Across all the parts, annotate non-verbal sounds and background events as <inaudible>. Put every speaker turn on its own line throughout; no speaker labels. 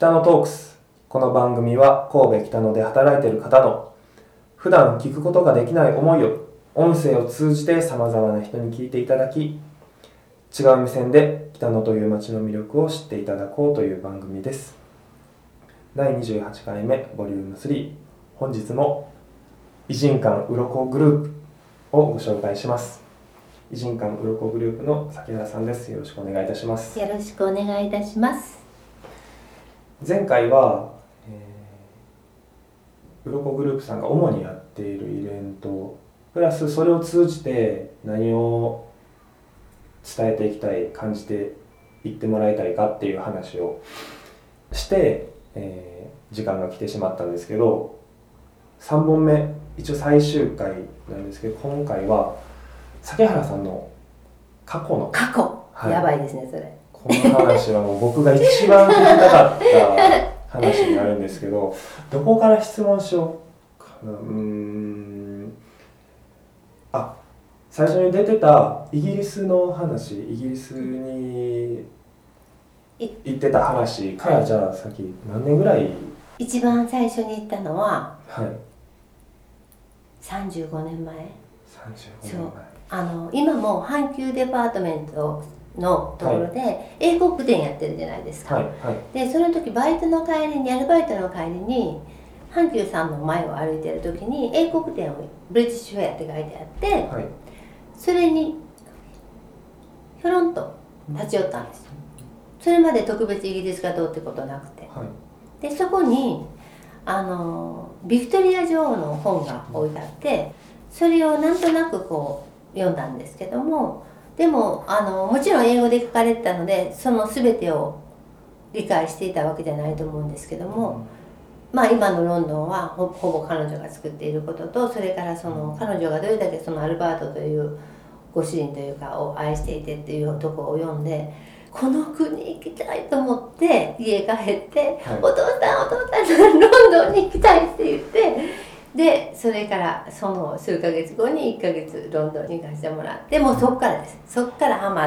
北野トークス。この番組は神戸北野で働いている方の普段聞くことができない思いを音声を通じてさまざまな人に聞いていただき違う目線で北野という街の魅力を知っていただこうという番組です。第28回目ボリューム3本日も偉人館うろこグループをご紹介します。偉人館うろこグループの崎原さんです。よろしくお願いいたします。
よろしくお願いいたします。
前回は、えー、うろこグループさんが主にやっているイベントプラスそれを通じて何を伝えていきたい感じていってもらいたいかっていう話をして、えー、時間が来てしまったんですけど3本目一応最終回なんですけど今回は崎原さんの過去の
過去、はい、やばいですねそれ
この話はもう僕が一番聞きたかった話になるんですけどどこから質問しようかな。うん。あ最初に出てたイギリスの話イギリスに行ってた話からじゃあさっき何年ぐらい？
一番最初に行ったのは
はい。
35年前。35
年前。
あの今も阪急デパートメントのところで英国店やってるじゃないですか、
はいはい、
でその時バイトの帰りにアルバイトの帰りに阪急さんの前を歩いてる時に英国店をブリティッシュフェアって書いてあって、はい、それにひょろんと立ち寄ったんです。よそれまで特別イギリスがどうってことなくて、
はい、
でそこにあのビクトリア女王の本が置いてあってそれをなんとなくこう読んだんですけどもでもあのもちろん英語で書かれてたのでその全てを理解していたわけじゃないと思うんですけども、まあ今のロンドンはほぼ彼女が作っていることとそれからその彼女がどれだけそのアルバートというご主人というかを愛していてっていうとこを読んでこの国行きたいと思って家帰って、はい、お父さんお父さんロンドンに行きたいって言ってでそれからその数ヶ月後に1ヶ月ロンドンに行かせてもらってもうそっからですそっからハマ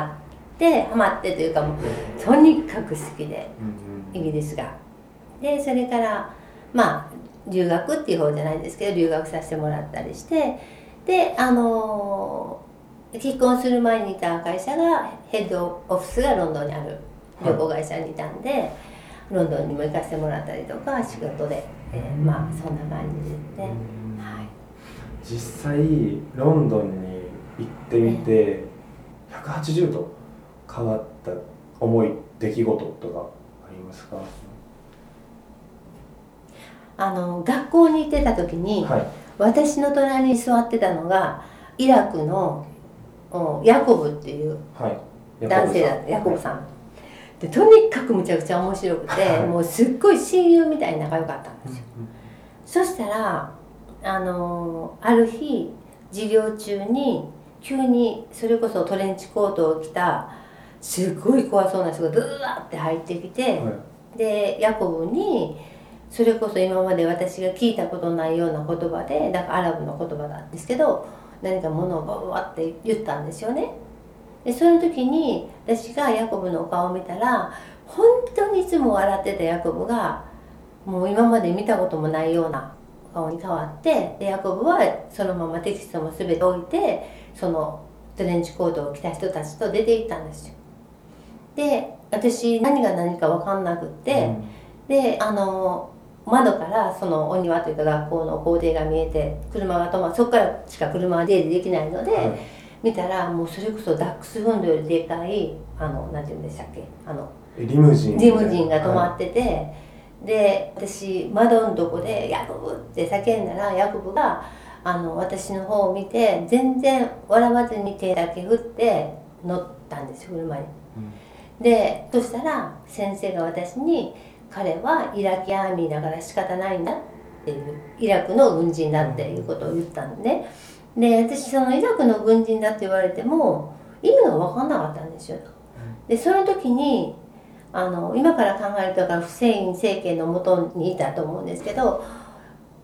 ってハマってというかもうとにかく好きでイギリスが。でそれからまあ留学っていう方じゃないですけど留学させてもらったりしてであの結婚する前にいた会社がヘッドオフィスがロンドンにある旅行会社にいたんで。はいロンドンにも行かせてもらったりとか仕事で、えー、まあそんな感じですね、はい、
実際ロンドンに行ってみて180度変わった重い出来事とかありますか？
あの学校に行ってた時に、はい、私の隣に座ってたのがイラクのヤコブっていう男性だった、はい、ヤコブさんでとにかくむちゃくちゃ面白くて、もうすっごい親友みたいに仲良かったんですよ、そしたらあのある日授業中に急にそれこそトレンチコートを着たすごい怖そうな人がドゥーって入ってきて、はい、でヤコブにそれこそ今まで私が聞いたことないような言葉でなんかアラブの言葉なんですけど何かものをバババって言ったんですよね。でその時に私がヤコブのお顔を見たら本当にいつも笑ってたヤコブがもう今まで見たこともないような顔に変わってでヤコブはそのままテキストも全て置いてそのトレンチコートを着た人たちと出て行ったんですよ。で私何が何か分かんなくって、うん、であの窓からそのお庭というか学校の校庭が見えて車が止まそこからしか車は出入りできないので。はい見たらもうそれこそダックスフンドよりでかいあのなんて言うんでしたっけ？あの
リムジン
リムジンが止まってて、はい、で私窓のとこで「ヤコブ!」って叫んだらヤコブがあの私の方を見て全然笑わずに手だけ振って乗ったんですよ車に。うん、でそしたら先生が私に「彼はイラキアーミーだから仕方ないんだ」っていうイラクの軍人だっていうことを言ったんでね。で私そのイラクの軍人だって言われても意味が分かんなかったんですよ。でその時にあの今から考えるとからフセイン政権のもとにいたと思うんですけど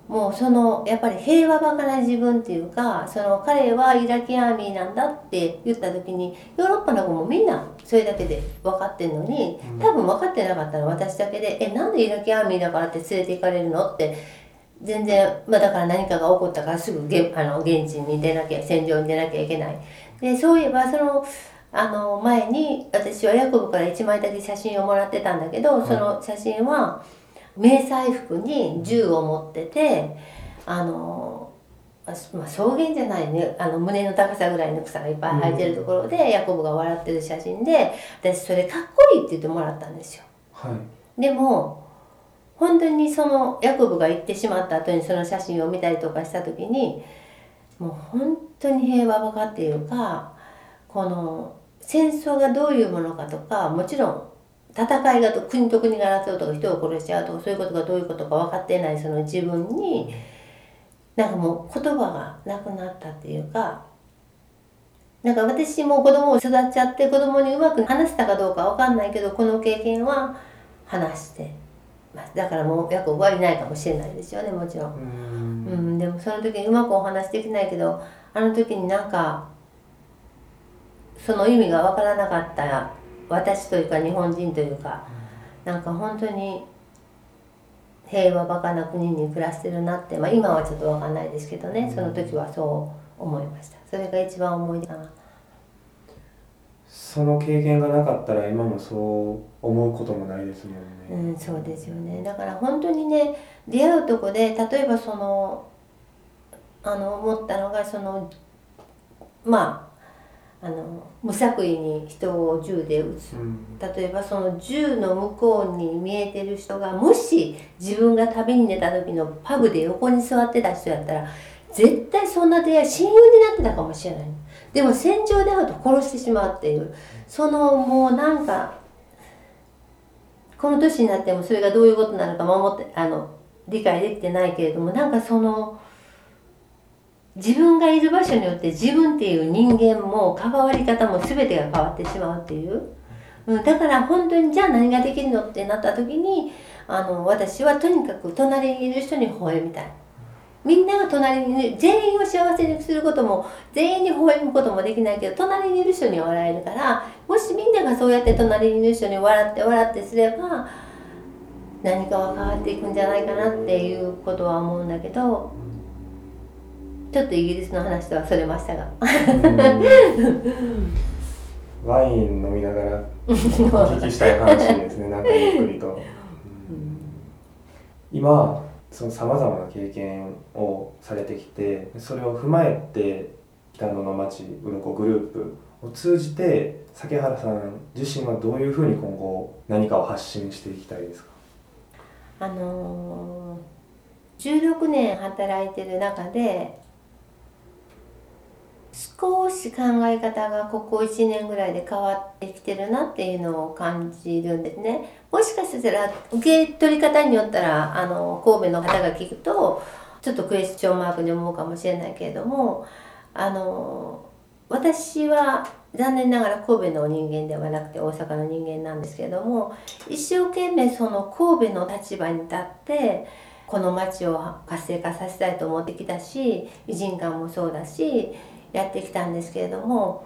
もうそのやっぱり平和バカな自分っていうかその彼はイラキアーミーなんだって言った時にヨーロッパの子もみんなそれだけで分かってんのに多分分かってなかったのは私だけで「えなんでイラキアーミーだからって連れて行かれるの?」って全然、まあ、だから何かが起こったからすぐげあの現地に出なきゃ戦場に出なきゃいけない。でそういえばそのあの前に私はヤコブから1枚だけ写真をもらってたんだけどその写真は。迷彩服に銃を持っててあの、まあ、草原じゃないねあの胸の高さぐらいの草がいっぱい生えてるところで、うん、ヤコブが笑ってる写真で私それかっこいいって言ってもらったんですよ。
はい、
でも本当にそのヤコブが行ってしまった後にその写真を見たりとかした時にもう本当に平和ばかっていうかこの戦争がどういうものかとかもちろん戦いがと国と国が争うとか人を殺しちゃうとかそういうことがどういうことか分かってないその自分になんかもう言葉がなくなったっていうかなんか私も子供を育っちゃって子供にうまく話したかどうか分かんないけどこの経験は話してだからもう約終わりないかもしれないですよねもちろん。うん。でもその時にうまくお話できないけどあの時になんかその意味が分からなかった私というか日本人というかなんか本当に平和バカな国に暮らしてるなって、まあ、今はちょっと分かんないですけどねその時はそう思いました。それが一番思い出かな
その経験がなかったら今もそう思うこともないですも
んね。うんそうですよね。だから本当にね出会うとこで例えばそのあの思ったのがそのまああの無作為に人を銃で撃つ、うん、例えばその銃の向こうに見えてる人がもし自分が旅に出た時のパブで横に座ってた人やったら絶対そんな出会い親友になってたかもしれないでも戦場で会うと殺してしまうっていうそのもうなんかこの年になってもそれがどういうことなのか守ってあの理解できてないけれどもなんかその。自分がいる場所によって自分っていう人間も関わり方も全てが変わってしまうっていう、うん、だから本当にじゃあ何ができるのってなった時にあの私はとにかく隣にいる人に微笑みたいみんなが隣にいる全員を幸せにすることも全員に微笑むこともできないけど隣にいる人に笑えるからもしみんながそうやって隣にいる人に笑って笑ってすれば何かは変わっていくんじゃないかなっていうことは思うんだけどちょっとイギリスの話とはそれましたが。
ワイン飲みながら <laughs> お聞きしたい話ですねなんかゆっくりと、うん、今そのさまざまな経験をされてきてそれを踏まえて北野の町うろこグループを通じて崎原さん自身はどういうふうに今後何かを発信していきたいですか？
あのー、16年働いてる中で少し考え方がここ1年ぐらいで変わってきてるなっていうのを感じるんですね。もしかしたら受け取り方によったらあの神戸の方が聞くとちょっとクエスチョンマークに思うかもしれないけれどもあの私は残念ながら神戸の人間ではなくて大阪の人間なんですけれども一生懸命その神戸の立場に立ってこの町を活性化させたいと思ってきたし偉人館もそうだしやってきたんですけれども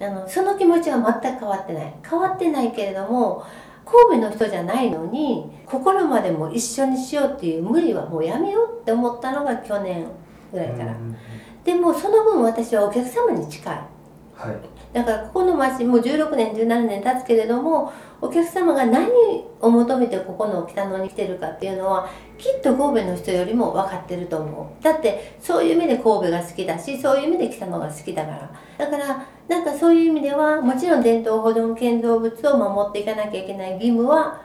あのその気持ちは全く変わってない。変わってないけれども神戸の人じゃないのに心までも一緒にしようっていう無理はもうやめようって思ったのが去年ぐらいから、でもその分私はお客様に近い、
はい、
だからここの町もう16年17年経つけれどもお客様が何を求めてここの北野に来てるかっていうのはきっと神戸の人よりも分かってると思う。だってそういう意味で神戸が好きだしそういう意味で北野が好きだから。だからなんかそういう意味ではもちろん伝統保存建造物を守っていかなきゃいけない義務は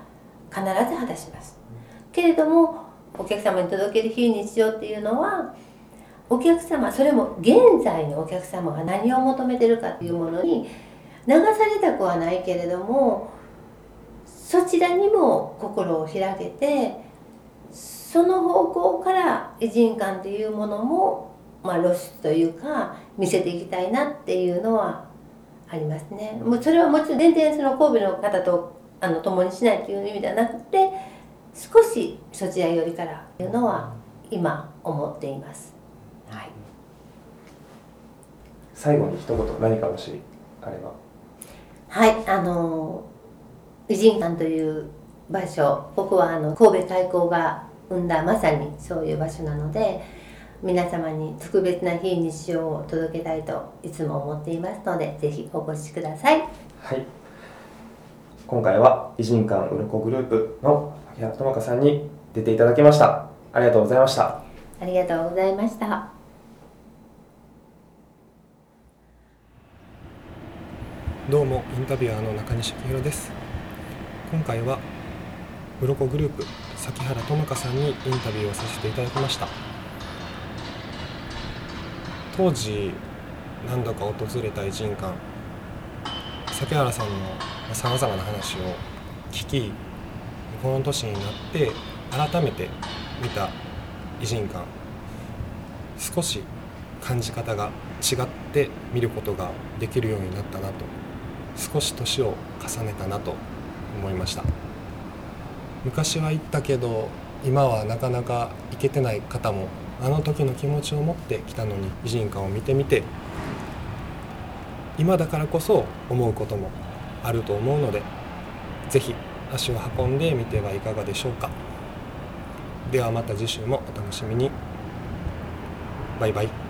必ず果たします。けれどもお客様に届ける非日常っていうのはお客様それも現在のお客様が何を求めてるかっていうものに流されたくはないけれどもそちらにも心を開けてその方向から偉人館というものも、まあ、露出というか見せていきたいなっていうのはありますね。もうそれはもちろん全然その神戸の方とあの共にしないという意味ではなくて少しそちら寄りからというのは今思っています。はい、
最後に一言何かもしあれば。
はい。あの偉人館という場所ここはあの神戸太閤が生んだまさにそういう場所なので皆様に特別な非日常を届けたいといつも思っていますのでぜひお越しください。
はい。今回は偉人館うろこグループの秋原智香さんに出ていただきました。ありがとうございました。
ありがとうございました
どうもインタビュアーの中西千尋です。今回はうろこグループ崎原智香さんにインタビューをさせていただきました。当時何度か訪れた偉人館崎原さんのさまざまな話を聞きこの年になって改めて見た偉人館少し感じ方が違って見ることができるようになったなと少し年を重ねたなと思いました。昔は行ったけど今はなかなか行けてない方もあの時の気持ちを持ってきたのに偉人館を見てみて今だからこそ思うこともあると思うので是非足を運んでみてはいかがでしょうか。ではまた次週もお楽しみに。バイバイ。